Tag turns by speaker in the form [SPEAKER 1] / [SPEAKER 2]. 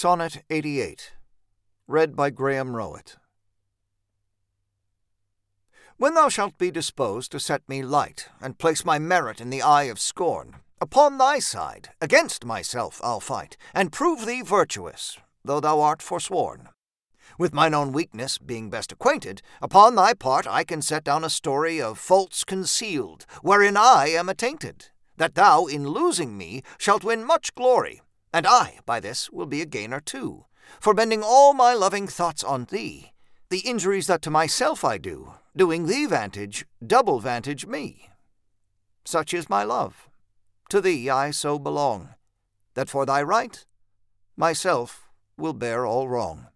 [SPEAKER 1] Sonnet 88, read by Graham Rowett. When thou shalt be disposed to set me light, and place my merit in the eye of scorn, upon thy side, against myself I'll fight, and prove thee virtuous, though thou art forsworn. With mine own weakness being best acquainted, upon thy part I can set down a story of faults concealed, wherein I am attainted, that thou, in losing me, shalt win much glory, and I, by this, will be a gainer too. For bending all my loving thoughts on thee, the injuries that to myself I do, doing thee vantage, double vantage me. Such is my love. To thee I so belong, that for thy right, myself will bear all wrong.